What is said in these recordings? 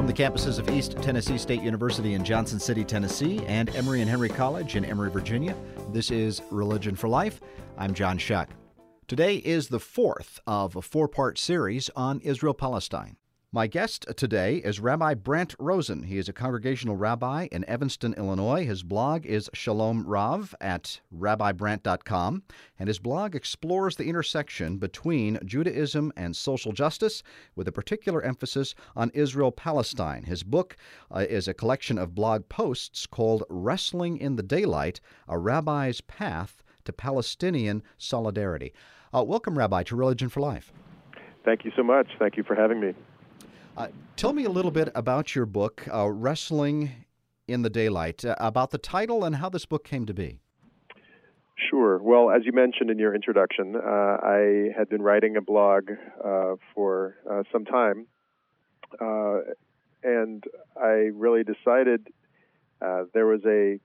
From the campuses of East Tennessee State University in Johnson City, Tennessee, and Emory and Henry College in Emory, Virginia, this is Religion for Life. I'm John Shuck. Today is the fourth of a four part series on Israel Palestine. My guest today is Rabbi Brant Rosen. He is a congregational rabbi in Evanston, Illinois. His blog is Shalom Rav at rabbibrant.com, and his blog explores the intersection between Judaism and social justice, with a particular emphasis on Israel Palestine. His book uh, is a collection of blog posts called Wrestling in the Daylight A Rabbi's Path to Palestinian Solidarity. Uh, welcome, Rabbi, to Religion for Life. Thank you so much. Thank you for having me. Uh, tell me a little bit about your book, uh, Wrestling in the Daylight, uh, about the title and how this book came to be. Sure. Well, as you mentioned in your introduction, uh, I had been writing a blog uh, for uh, some time, and I really decided there was a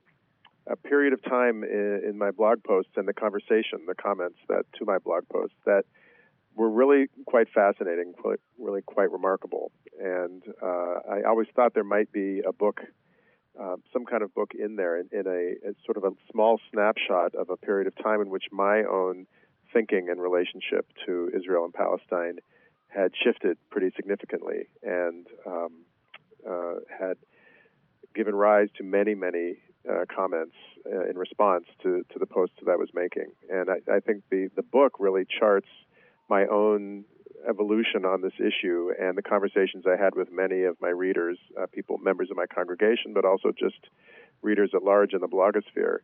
a period of time in, in, my blog posts and the conversation, the comments that to my blog posts that were really quite fascinating, really quite remarkable. And uh, I always thought there might be a book, uh, some kind of book in there, in, in a, a, sort of a small snapshot of a period of time in which my own thinking and relationship to Israel and Palestine had shifted pretty significantly and um, uh, had given rise to many, many uh, comments uh, in response to, to the posts that I was making. And I, I think the, the book really charts my own evolution on this issue and the conversations I had with many of my readers, uh, people, members of my congregation, but also just readers at large in the blogosphere.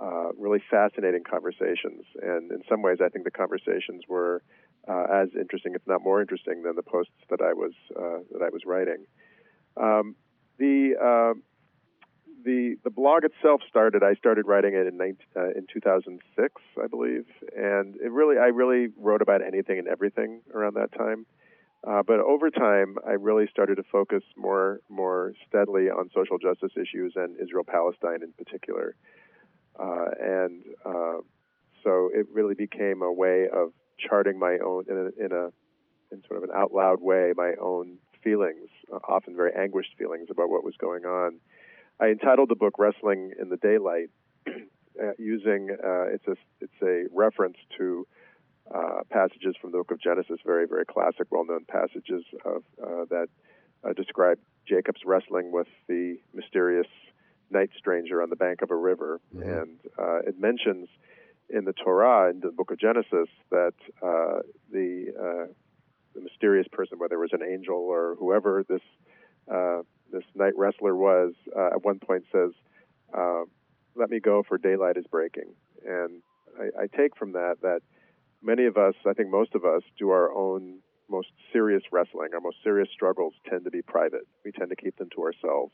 Uh, really fascinating conversations, and in some ways, I think the conversations were uh, as interesting, if not more interesting, than the posts that I was uh, that I was writing. Um, the uh, the the blog itself started. I started writing it in 19, uh, in 2006, I believe, and it really I really wrote about anything and everything around that time. Uh, but over time, I really started to focus more more steadily on social justice issues and Israel Palestine in particular, uh, and uh, so it really became a way of charting my own in a, in a in sort of an out loud way my own feelings, often very anguished feelings about what was going on I entitled the book "Wrestling in the Daylight," uh, using uh, it's a it's a reference to uh, passages from the book of Genesis, very very classic, well-known passages of uh, that uh, describe Jacob's wrestling with the mysterious night stranger on the bank of a river, mm-hmm. and uh, it mentions in the Torah in the book of Genesis that the the mysterious person, whether it was an angel or whoever this this night wrestler was, uh, at one point says, uh, "Let me go, for daylight is breaking." And I, I take from that that many of us, I think most of us, do our own most serious wrestling. Our most serious struggles tend to be private. We tend to keep them to ourselves.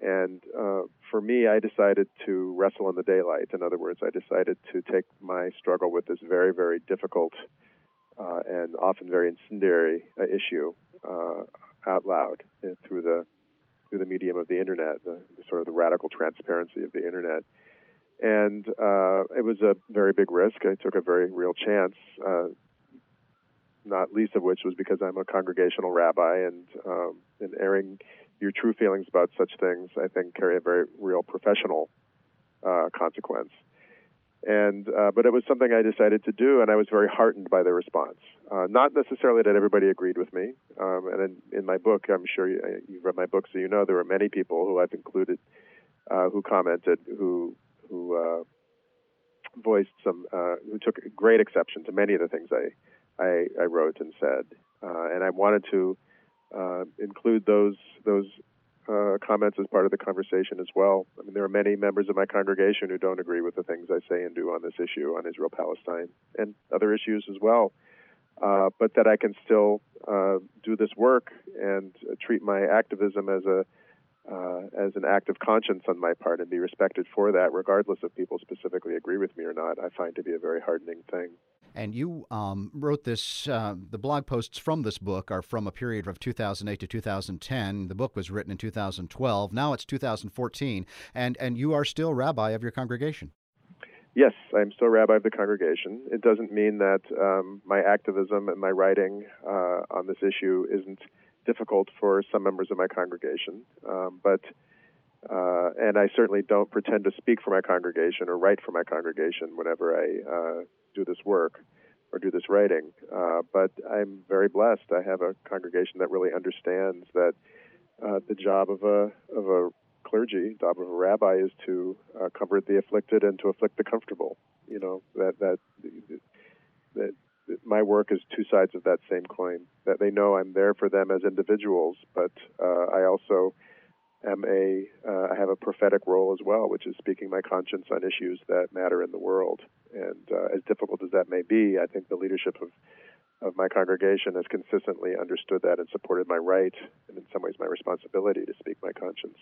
And uh, for me, I decided to wrestle in the daylight. In other words, I decided to take my struggle with this very, very difficult uh, and often very incendiary uh, issue uh, out loud uh, through the the medium of the internet, the, sort of the radical transparency of the internet. And uh, it was a very big risk. I took a very real chance, uh, not least of which was because I'm a congregational rabbi, and um, airing your true feelings about such things, I think, carry a very real professional uh, consequence. And uh, but it was something I decided to do, and I was very heartened by the response. Uh, not necessarily that everybody agreed with me. Um, and in, in, my book, I'm sure you, have read my book, so you know there were many people who I've included uh, who commented, who who uh, voiced some, uh, who took great exception to many of the things I I, I wrote and said. Uh, and I wanted to include those those uh, comments as part of the conversation as well. I mean, there are many members of my congregation who don't agree with the things I say and do on this issue on Israel Palestine and other issues as well. Uh, but that I can still uh, do this work and treat my activism as a uh, as an act of conscience on my part and be respected for that, regardless if people specifically agree with me or not, I find to be a very hardening thing. And you um, wrote this, uh, the blog posts from this book are from a period of 2008 to 2010. The book was written in 2012. Now it's 2014. And, and you are still rabbi of your congregation. Yes, I'm still rabbi of the congregation. It doesn't mean that um, my activism and my writing uh, on this issue isn't difficult for some members of my congregation, um, but uh, and I certainly don't pretend to speak for my congregation or write for my congregation whenever I uh, do this work or do this writing. Uh, but I'm very blessed. I have a congregation that really understands that uh, the job of a of a clergy, the job of a rabbi, is to uh, comfort the afflicted and to afflict the comfortable. You know that that that my work is two sides of that same coin. That they know I'm there for them as individuals, but uh, I also am a uh, I have a prophetic role as well, which is speaking my conscience on issues that matter in the world. And uh, as difficult as that may be, I think the leadership of of my congregation has consistently understood that and supported my right and in some ways my responsibility to speak my conscience.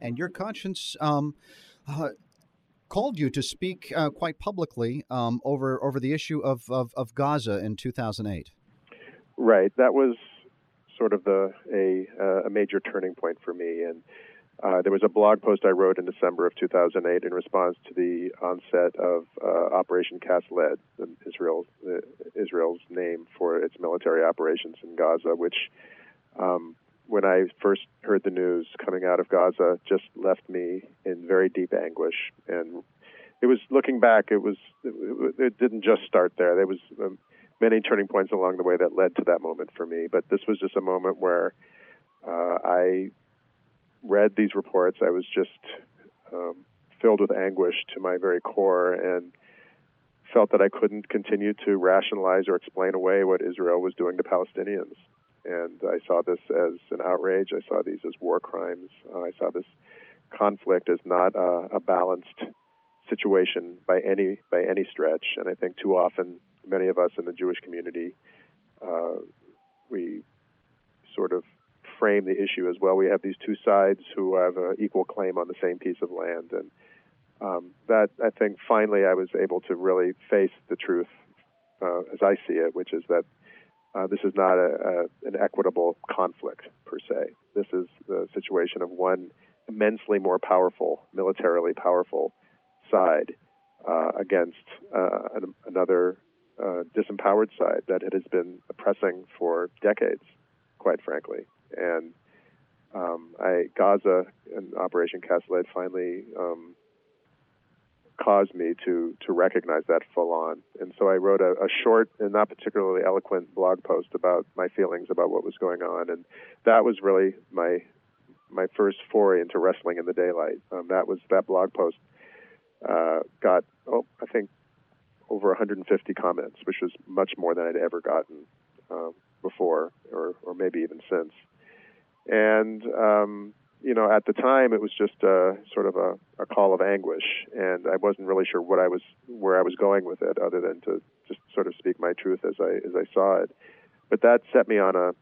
And your conscience um, uh, called you to speak uh, quite publicly um, over over the issue of, of, of Gaza in 2008. Right. That was sort of the a uh, a major turning point for me. And uh, there was a blog post I wrote in December of 2008 in response to the onset of uh, Operation Cast Lead, Israel's uh, Israel's name for its military operations in Gaza, which. Um, when I first heard the news coming out of Gaza, just left me in very deep anguish. And it was looking back, it was it, it didn't just start there. There was um, many turning points along the way that led to that moment for me. But this was just a moment where uh, I read these reports. I was just um, filled with anguish to my very core and felt that I couldn't continue to rationalize or explain away what Israel was doing to Palestinians. And I saw this as an outrage. I saw these as war crimes. Uh, I saw this conflict as not a, a balanced situation by any by any stretch. And I think too often many of us in the Jewish community, uh, we sort of frame the issue as well. We have these two sides who have an equal claim on the same piece of land, and um, that I think finally I was able to really face the truth uh, as I see it, which is that uh, this is not a, a, an equitable conflict per se. This is the situation of one immensely more powerful, militarily powerful side uh, against uh, an, another uh, disempowered side that it has been oppressing for decades, quite frankly. And um, I, Gaza and Operation Cast Lead finally um, caused me to to recognize that full on. And so I wrote a, a, short and not particularly eloquent blog post about my feelings about what was going on, and that was really my my first foray into wrestling in the daylight. Um, that was that blog post uh, got oh I think over 150 comments, which was much more than I'd ever gotten um, before, or, or maybe even since. And um, you know, at the time, it was just a, sort of a, a call of anguish, and I wasn't really sure what I was, where I was going with it, other than to just sort of speak my truth as I as I saw it. But that set me on a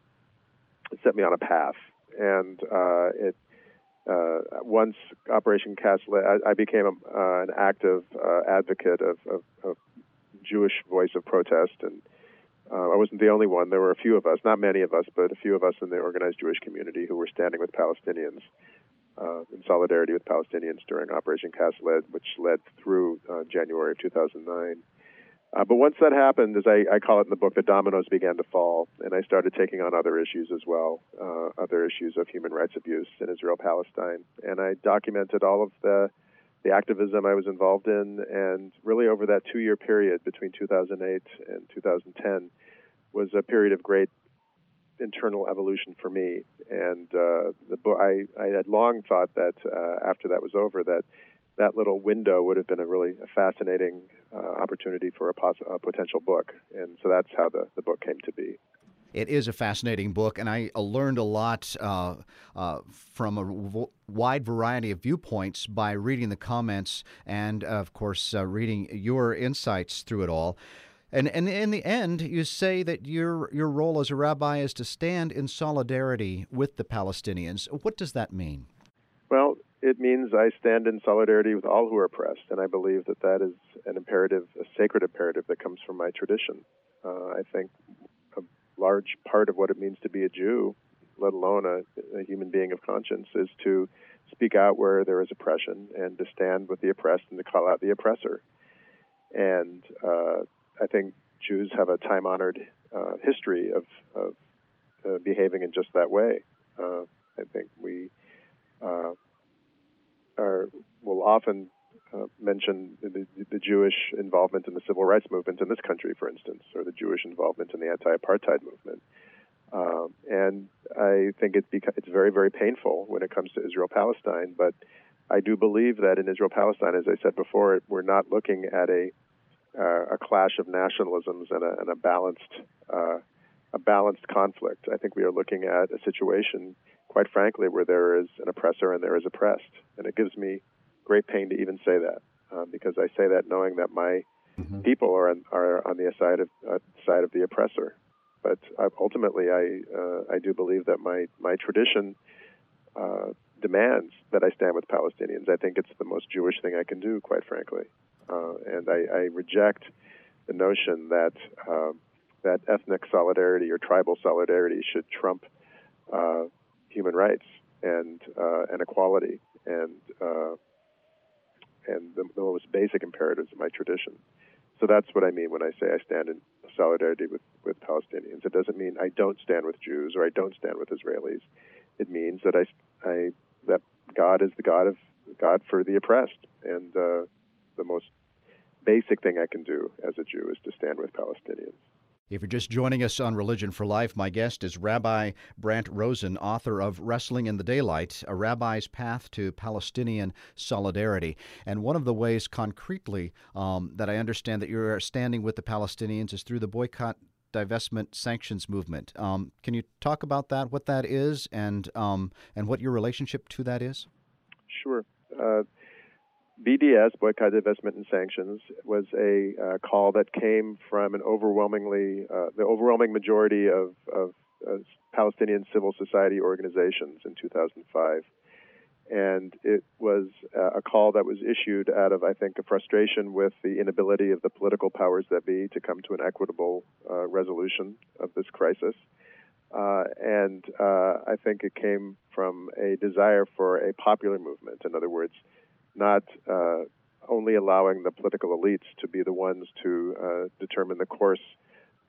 set me on a path, and uh, it uh, once Operation Cast I, I became a, uh, an active uh, advocate of, of, of, Jewish voice of protest, and uh, I wasn't the only one. There were a few of us, not many of us, but a few of us in the organized Jewish community who were standing with Palestinians uh, in solidarity with Palestinians during Operation Cast Lead, which led through uh, January of 2009. Uh, but once that happened, as I, I, call it in the book, the dominoes began to fall, and I started taking on other issues as well, uh, other issues of human rights abuse in Israel Palestine. And I documented all of the the activism I was involved in, and really over that two year period between 2008 and 2010 was a period of great internal evolution for me. And uh, the book, I, I had long thought that uh, after that was over, that that little window would have been a really fascinating uh, opportunity for a, pos- a potential book. And so that's how the, the book came to be. It is a fascinating book, and I learned a lot uh, uh, from a wide variety of viewpoints by reading the comments and, of course, uh, reading your insights through it all. And, and in the end, you say that your your role as a rabbi is to stand in solidarity with the Palestinians. What does that mean? Well, it means I stand in solidarity with all who are oppressed, and I believe that that is an imperative, a sacred imperative that comes from my tradition. Uh, I think a large part of what it means to be a Jew, let alone a, a human being of conscience, is to speak out where there is oppression and to stand with the oppressed and to call out the oppressor. And uh, I think Jews have a time honored uh, history of, of uh, behaving in just that way. Uh, I think we uh, are will often uh, mention the, the, Jewish involvement in the civil rights movement in this country, for instance, or the Jewish involvement in the anti-apartheid movement. Um, and I think it beca- it's very, very painful when it comes to Israel-Palestine. But I do believe that in Israel-Palestine, as I said before, we're not looking at a uh, a clash of nationalisms and a, and a balanced uh, a balanced conflict. I think we are looking at a situation, quite frankly, where there is an oppressor and there is oppressed, and it gives me great pain to even say that um, because I say that knowing that my mm-hmm. people are on, are on the side of uh, side of the oppressor. But uh, ultimately, I uh, I do believe that my my tradition uh, demands that I stand with Palestinians. I think it's the most Jewish thing I can do, quite frankly, uh, and I, I, reject the notion that um, that ethnic solidarity or tribal solidarity should trump uh, human rights and and equality and and the, the most basic imperatives of my tradition. So that's what I mean when I say I stand in solidarity with, with Palestinians. It doesn't mean I don't stand with Jews or I don't stand with Israelis. It means that I, I that God is the God of God for the oppressed, and uh, the most basic thing I can do as a Jew is to stand with Palestinians. If you're just joining us on Religion for Life, my guest is Rabbi Brant Rosen, author of Wrestling in the Daylight A Rabbi's Path to Palestinian Solidarity. And one of the ways, concretely, um, that I understand that you're standing with the Palestinians is through the boycott divestment sanctions movement. Um, can you talk about that, what that is, and, um, and what your relationship to that is? Sure. Uh, BDS, Boycott, Divestment, and Sanctions, was a uh, call that came from an overwhelmingly, uh, the overwhelming majority of, of uh, Palestinian civil society organizations in 2005. And it was uh, a call that was issued out of, I think, a frustration with the inability of the political powers that be to come to an equitable uh, resolution of this crisis. Uh, and I think it came from a desire for a popular movement. In other words, not uh, only allowing the political elites to be the ones to uh, determine the course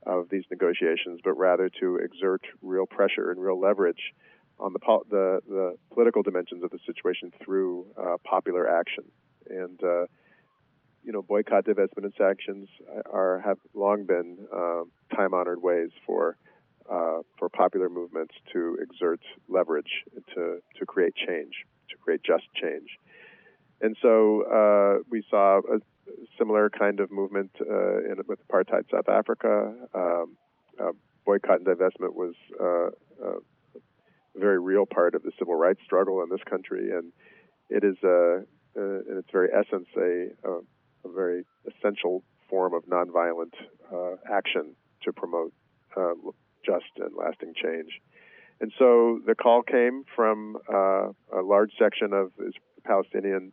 of these negotiations, but rather to exert real pressure and real leverage on the, the, the political dimensions of the situation through uh, popular action. And uh, you know, boycott, divestment, and sanctions are have long been uh, time-honored ways for uh, for popular movements to exert leverage to to create change, to create just change. And so uh, we saw a similar kind of movement uh, in, with apartheid South Africa. Um, uh, boycott and divestment was uh, uh, a very real part of the civil rights struggle in this country, and it is, uh, in its very essence, a, a, a, very essential form of nonviolent action to promote just and lasting change. And so the call came from a large section of Palestinian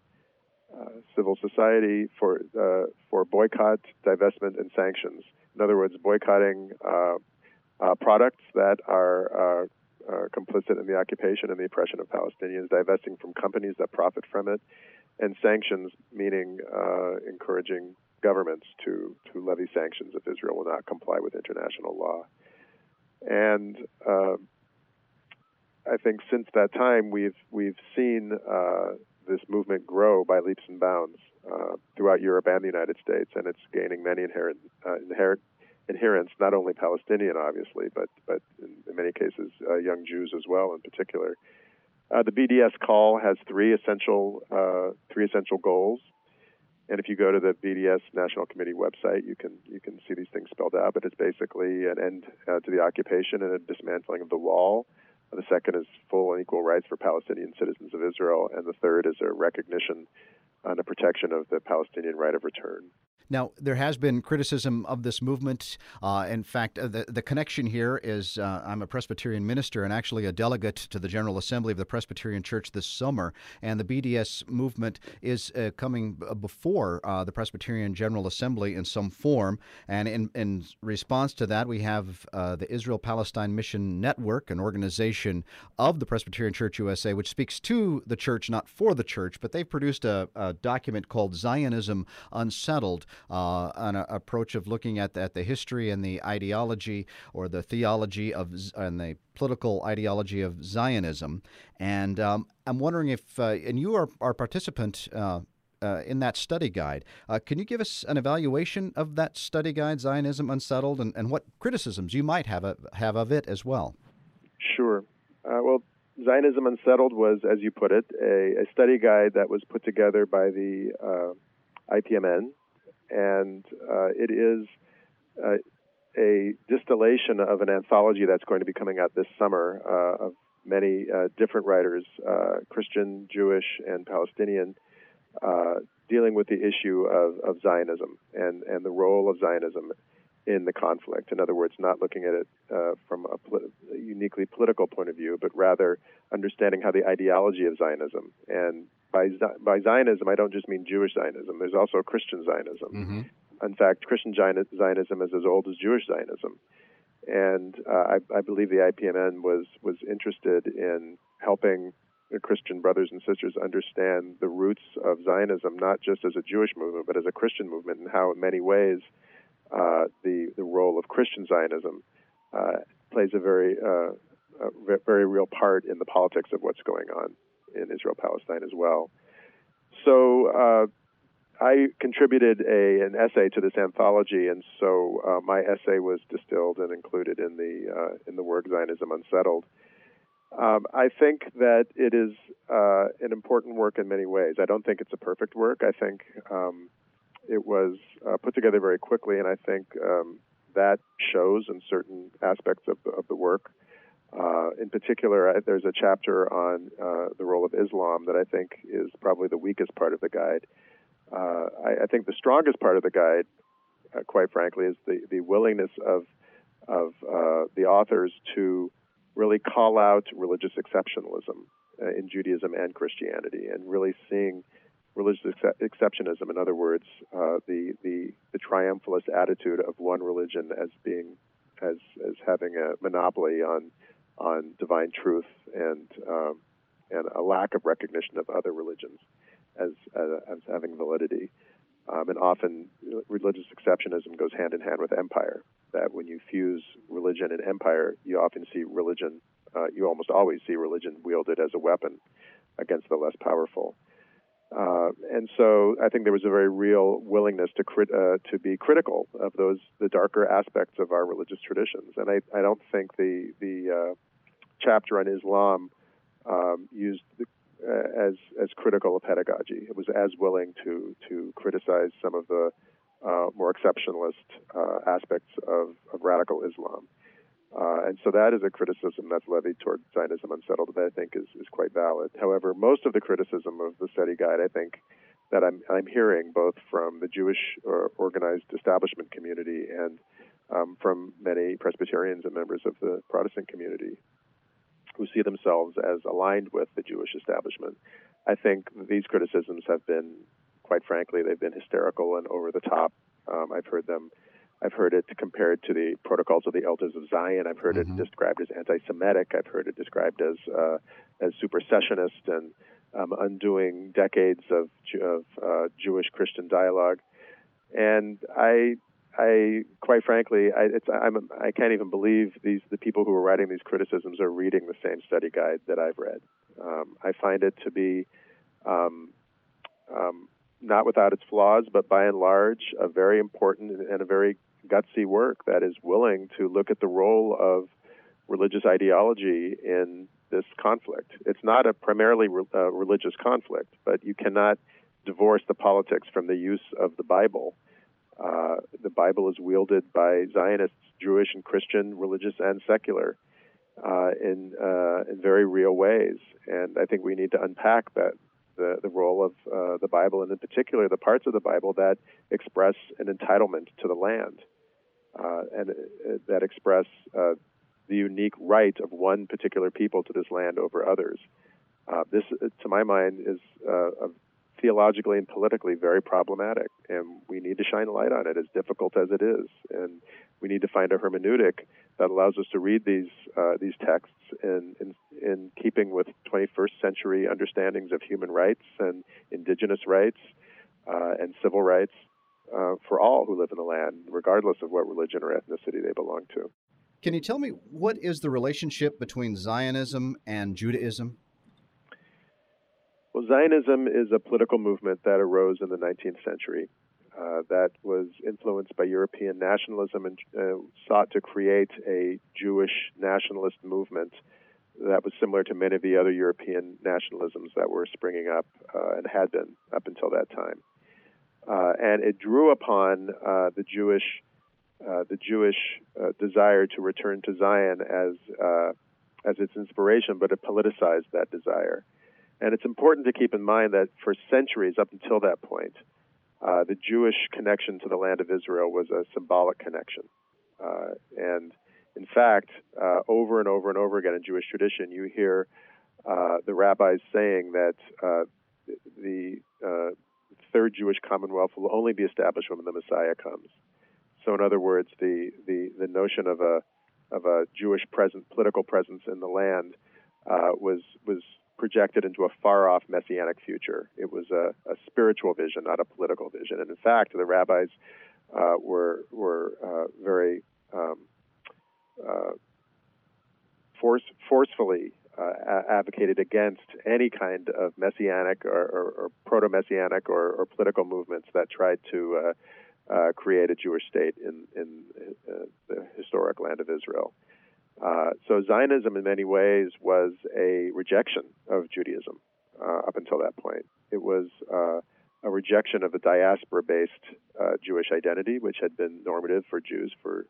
civil society for uh, for boycott, divestment, and sanctions. In other words, boycotting uh, uh products that are uh, complicit in the occupation and the oppression of Palestinians, divesting from companies that profit from it, and sanctions, meaning encouraging governments to to levy sanctions if Israel will not comply with international law. And I think since that time, we've we've seen uh, this movement grow by leaps and bounds uh, throughout Europe and the United States, and it's gaining many inherent, uh, inherent adherents, not only Palestinian, obviously, but but in, in many cases, uh, young Jews as well, in particular. Uh, the BDS call has three essential uh, three essential goals, and if you go to the BDS National Committee website, you can you can see these things spelled out. But it's basically an end uh, to the occupation and a dismantling of the wall the second is full and equal rights for Palestinian citizens of Israel. And the third is a recognition and a protection of the Palestinian right of return. Now, there has been criticism of this movement. Uh, in fact, uh, the, the connection here is uh, I'm a Presbyterian minister and actually a delegate to the General Assembly of the Presbyterian Church this summer. And the BDS movement is uh, coming before uh, the Presbyterian General Assembly in some form. And in, in response to that, we have uh, the Israel Palestine Mission Network, an organization of the Presbyterian Church USA, which speaks to the church, not for the church, but they've produced a, a document called Zionism Unsettled uh, an approach of looking at, at the history and the ideology or the theology of and the political ideology of Zionism. And um, I'm wondering if, uh, and you are our participant uh, uh, in that study guide. Uh, can you give us an evaluation of that study guide, Zionism Unsettled, and, and what criticisms you might have, a, have of it as well? Sure. Uh, well, Zionism Unsettled was, as you put it, a, a, study guide that was put together by the uh, IPMN, and uh, it is uh, a distillation of an anthology that's going to be coming out this summer of many different writers, Christian, Jewish, and Palestinian uh, dealing with the issue of, of Zionism and, and the role of Zionism in the conflict. In other words, not looking at it uh, from a, poli- a, uniquely political point of view, but rather understanding how the ideology of Zionism and by, by Zionism, I don't just mean Jewish Zionism. There's also Christian Zionism. Mm-hmm. In fact, Christian Zionism is as old as Jewish Zionism. And uh, I, I believe the IPMN was was interested in helping Christian brothers and sisters understand the roots of Zionism, not just as a Jewish movement, but as a Christian movement, and how, in many ways, uh, the the role of Christian Zionism uh, plays a very uh, a very real part in the politics of what's going on in Israel Palestine as well. So uh, I contributed a an essay to this anthology, and so uh, my essay was distilled and included in the uh, in the work Zionism Unsettled. Um, I think that it is uh, an important work in many ways. I don't think it's a perfect work. I think um, it was uh, put together very quickly, and I think um, that shows in certain aspects of of the work. Uh, in particular, I, there's a chapter on uh, the role of Islam that I think is probably the weakest part of the guide. Uh, I, I, think the strongest part of the guide, uh, quite frankly, is the, the willingness of of the authors to really call out religious exceptionalism uh, in Judaism and Christianity, and really seeing religious ex- exceptionism, in other words, uh, the, the the triumphalist attitude of one religion as being as as having a monopoly on on divine truth and um, and a lack of recognition of other religions as uh, as having validity. Um, and often religious exceptionism goes hand in hand with empire. That when you fuse religion and empire, you often see religion, uh, you almost always see religion wielded as a weapon against the less powerful. Uh, and so I think there was a very real willingness to crit- uh, to be critical of those the darker aspects of our religious traditions. And I, I don't think the the uh, chapter on Islam um, used the uh, as as critical of pedagogy. It was as willing to to criticize some of the uh, more exceptionalist uh, aspects of, of, radical Islam. Uh, and so that is a criticism that's levied toward Zionism Unsettled that I think is, is quite valid. However, most of the criticism of the study guide, I think, that I'm, I'm hearing both from the Jewish organized establishment community and um, from many Presbyterians and members of the Protestant community who see themselves as aligned with the Jewish establishment. I think these criticisms have been, quite frankly, they've been hysterical and over the top. Um, I've heard them. I've heard it compared to the Protocols of the Elders of Zion. I've heard mm-hmm. it described as anti-Semitic. I've heard it described as uh, as supersessionist and um, undoing decades of, of uh, Jewish Christian dialogue. And I I quite frankly, I, it's, I'm, I can't even believe these the people who are writing these criticisms are reading the same study guide that I've read. Um, I find it to be um, um, not without its flaws, but by and large, a very important and a very gutsy work that is willing to look at the role of religious ideology in this conflict. It's not a primarily re- uh, religious conflict, but you cannot divorce the politics from the use of the Bible uh, the Bible is wielded by Zionists, Jewish and Christian, religious and secular, uh, in uh, in very real ways. And I think we need to unpack that the the role of uh, the Bible, and in particular the parts of the Bible that express an entitlement to the land, uh, and that express the unique right of one particular people to this land over others. this, to my mind, is a theologically and politically very problematic, and we need to shine a light on it, as difficult as it is. And we need to find a hermeneutic that allows us to read these uh, these texts in, in, in keeping with 21st century understandings of human rights and indigenous rights uh, and civil rights, uh, for all who live in the land, regardless of what religion or ethnicity they belong to. Can you tell me what is the relationship between Zionism and Judaism? Well, Zionism is a political movement that arose in the 19th century uh, that was influenced by European nationalism and uh, sought to create a Jewish nationalist movement that was similar to many of the other European nationalisms that were springing up uh, and had been up until that time. Uh, and it drew upon uh, the Jewish uh, the Jewish desire to return to Zion as as its inspiration, but it politicized that desire. And it's important to keep in mind that for centuries up until that point, uh, the Jewish connection to the land of Israel was a symbolic connection. Uh, and in fact, uh, over and over and over again in Jewish tradition, you hear the rabbis saying that the third Jewish commonwealth will only be established when the Messiah comes. So, in other words, the, the, the notion of a, of a Jewish present, political presence in the land uh, was, was projected into a far off messianic future. It was a, a, spiritual vision, not a political vision. And in fact, the rabbis uh, were, were uh, very um, uh, force, forcefully uh, advocated against any kind of messianic or, or, or proto messianic or, or, political movements that tried to uh, uh, create a Jewish state in, in the historic land of Israel. Uh, so Zionism, in many ways, was a rejection of Judaism uh, up until that point. It was a rejection of the diaspora-based Jewish identity, which had been normative for Jews for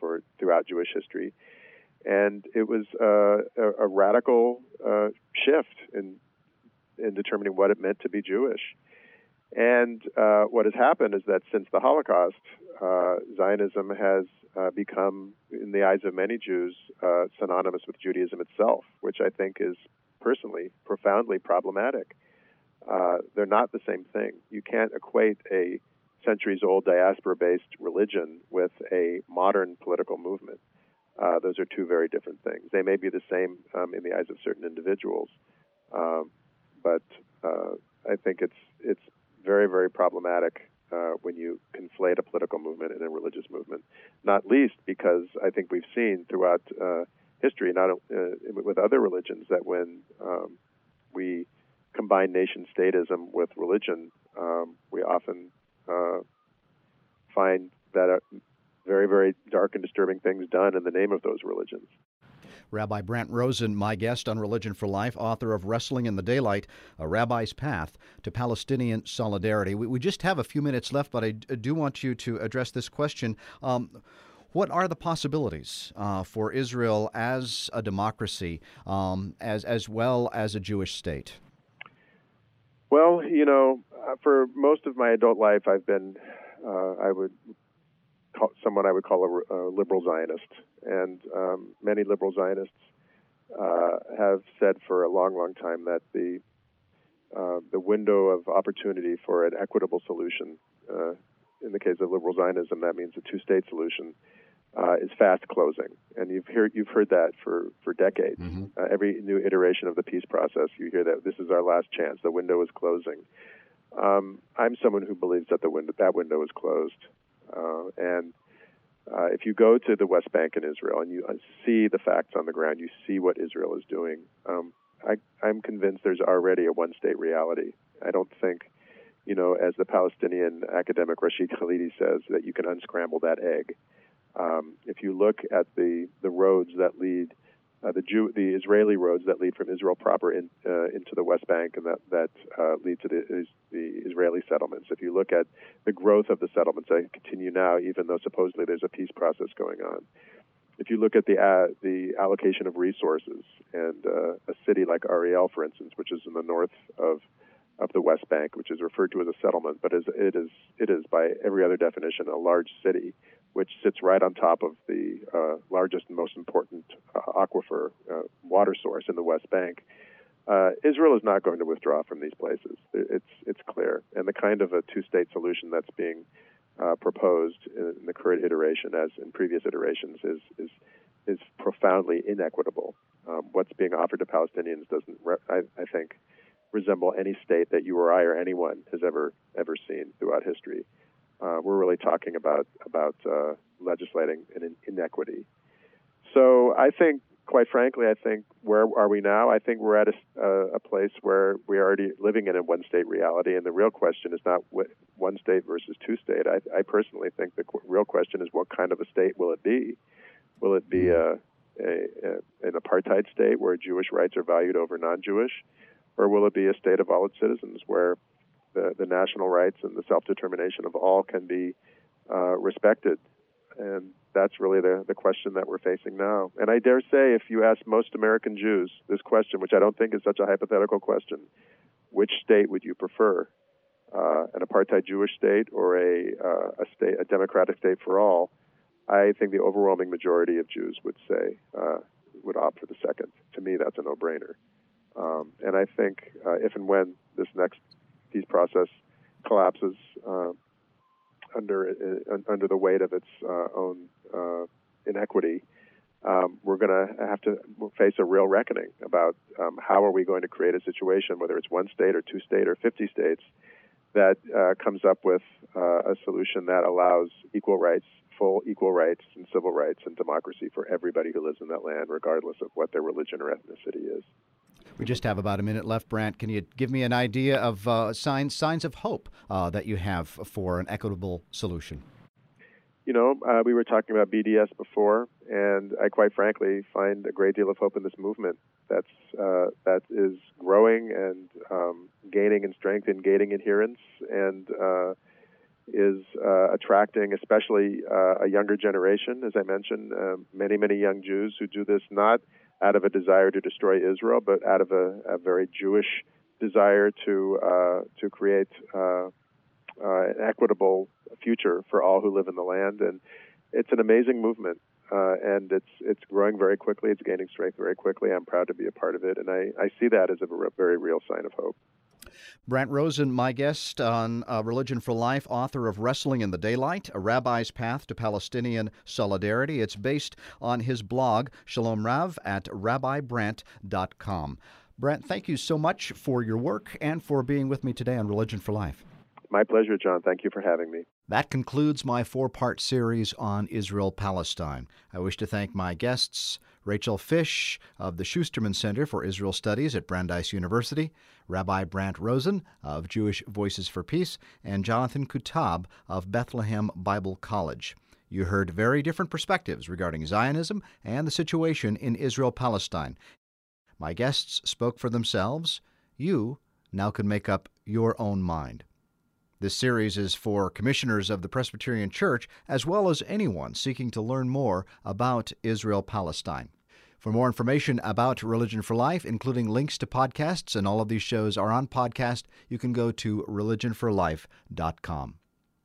for throughout Jewish history and it was uh, a, a, radical uh, shift in in determining what it meant to be Jewish. And uh, what has happened is that since the Holocaust, uh, Zionism has uh, become, in the eyes of many Jews, uh, synonymous with Judaism itself, which I think is personally profoundly problematic. they're not the same thing. You can't equate a centuries old diaspora based religion with a modern political movement. Uh, those are two very different things. They may be the same um, in the eyes of certain individuals, um, but uh, I think it's it's very very problematic uh, when you conflate a political movement and a religious movement. Not least because I think we've seen throughout uh, history, not uh, with other religions, that when um, we combine nation statism with religion, um, we often uh, find that very, very dark and disturbing things done in the name of those religions. Rabbi Brant Rosen, my guest on Religion for Life, author of Wrestling in the Daylight, A Rabbi's Path to Palestinian Solidarity. We, we just have a few minutes left, but I do want you to address this question. Um, what are the possibilities uh, for Israel as a democracy, um, as, as well as a Jewish state? Well, you know, uh, for most of my adult life, I've been, uh, I would someone I would call a, a liberal Zionist, and um, many liberal Zionists uh, have said for a long, long time that the uh, the window of opportunity for an equitable solution, uh, in the case of liberal Zionism, that means a two-state solution, uh, is fast closing, and you've heard you've heard that for for decades. Mm-hmm. Uh, every new iteration of the peace process, you hear that this is our last chance. The window is closing. Um, I'm someone who believes that the window that window is closed. Uh, and uh, if you go to the West Bank in Israel and you uh, see the facts on the ground, you see what Israel is doing. Um, I, I'm convinced there's already a one-state reality. I don't think, you know, as the Palestinian academic Rashid Khalidi says, that you can unscramble that egg. Um, if you look at the the roads that lead uh, the Jew, the Israeli roads that lead from Israel proper in, uh, into the West Bank and that that uh, lead to the, the Israeli settlements. If you look at the growth of the settlements that continue now, even though supposedly there's a peace process going on. If you look at the uh, the allocation of resources and uh, a city like Ariel, for instance, which is in the north of of the West Bank, which is referred to as a settlement, but is, it is it is by every other definition a large city which sits right on top of the uh, largest and most important uh, aquifer uh, water source in the West Bank. Uh, Israel is not going to withdraw from these places. It's it's clear, and the kind of a two-state solution that's being uh, proposed in, the current iteration, as in previous iterations, is is is profoundly inequitable. Um, what's being offered to Palestinians doesn't, re- I, I think, resemble any state that you or I or anyone has ever ever seen throughout history. Uh, we're really talking about about uh, legislating an inequity. So I think, quite frankly, I think where are we now? I think we're at a, a place where we're already living in a one-state reality, and the real question is not one state versus two state. I, I personally think the real question is what kind of a state will it be? Will it be a, a, a an apartheid state where Jewish rights are valued over non-Jewish, or will it be a state of all its citizens where the, the national rights and the self-determination of all can be uh, respected? And that's really the, the question that we're facing now. And I dare say, if you ask most American Jews this question, which I don't think is such a hypothetical question, which state would you prefer? Uh, an apartheid Jewish state or a, uh, a state, a democratic state for all? I think the overwhelming majority of Jews would say uh, would opt for the second. To me, that's a no-brainer. Um, and I think uh, if and when this next peace process collapses uh, under uh, under the weight of its uh, own uh, inequity, um, we're going to have to face a real reckoning about um, how are we going to create a situation, whether it's one state or two state or 50 states, that uh, comes up with uh, a solution that allows equal rights, full equal rights and civil rights and democracy for everybody who lives in that land, regardless of what their religion or ethnicity is. We just have about a minute left, Brant. Can you give me an idea of uh, signs signs of hope uh, that you have for an equitable solution? You know, uh, we were talking about BDS before, and I quite frankly find a great deal of hope in this movement. That's uh, that is growing and um, gaining in strength and gaining adherence, and uh, is uh, attracting especially a younger generation. As I mentioned, many many young Jews who do this not out of a desire to destroy Israel, but out of a, a very Jewish desire to uh, to create uh, uh, an equitable future for all who live in the land. And it's an amazing movement, uh, and it's it's growing very quickly. It's gaining strength very quickly. I'm proud to be a part of it, and I, I see that as a very real sign of hope. Brant Rosen, my guest on uh, Religion for Life, author of Wrestling in the Daylight, A Rabbi's Path to Palestinian Solidarity. It's based on his blog, Shalom Rav, at rabbibrant.com. Brant, thank you so much for your work and for being with me today on Religion for Life. My pleasure, John. Thank you for having me. That concludes my four part series on Israel Palestine. I wish to thank my guests Rachel Fish of the Schusterman Center for Israel Studies at Brandeis University, Rabbi Brant Rosen of Jewish Voices for Peace, and Jonathan Kuttab of Bethlehem Bible College. You heard very different perspectives regarding Zionism and the situation in Israel Palestine. My guests spoke for themselves. You now can make up your own mind. This series is for commissioners of the Presbyterian Church as well as anyone seeking to learn more about Israel Palestine. For more information about Religion for Life, including links to podcasts, and all of these shows are on podcast, you can go to religionforlife.com.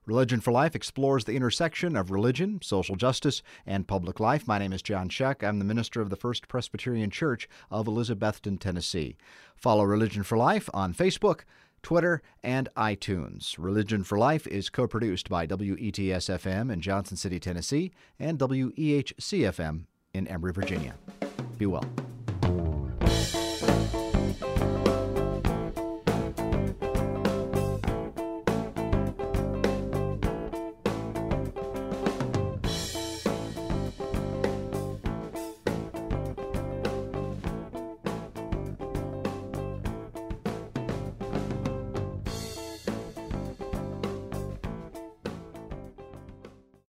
Religion for Life explores the intersection of religion, social justice, and public life. My name is John Shuck. I'm the minister of the First Presbyterian Church of Elizabethton, Tennessee. Follow Religion for Life on Facebook, Twitter, and iTunes. Religion for Life is co produced by WETS FM in Johnson City, Tennessee, and WEHC FM in Emory, Virginia. Be well.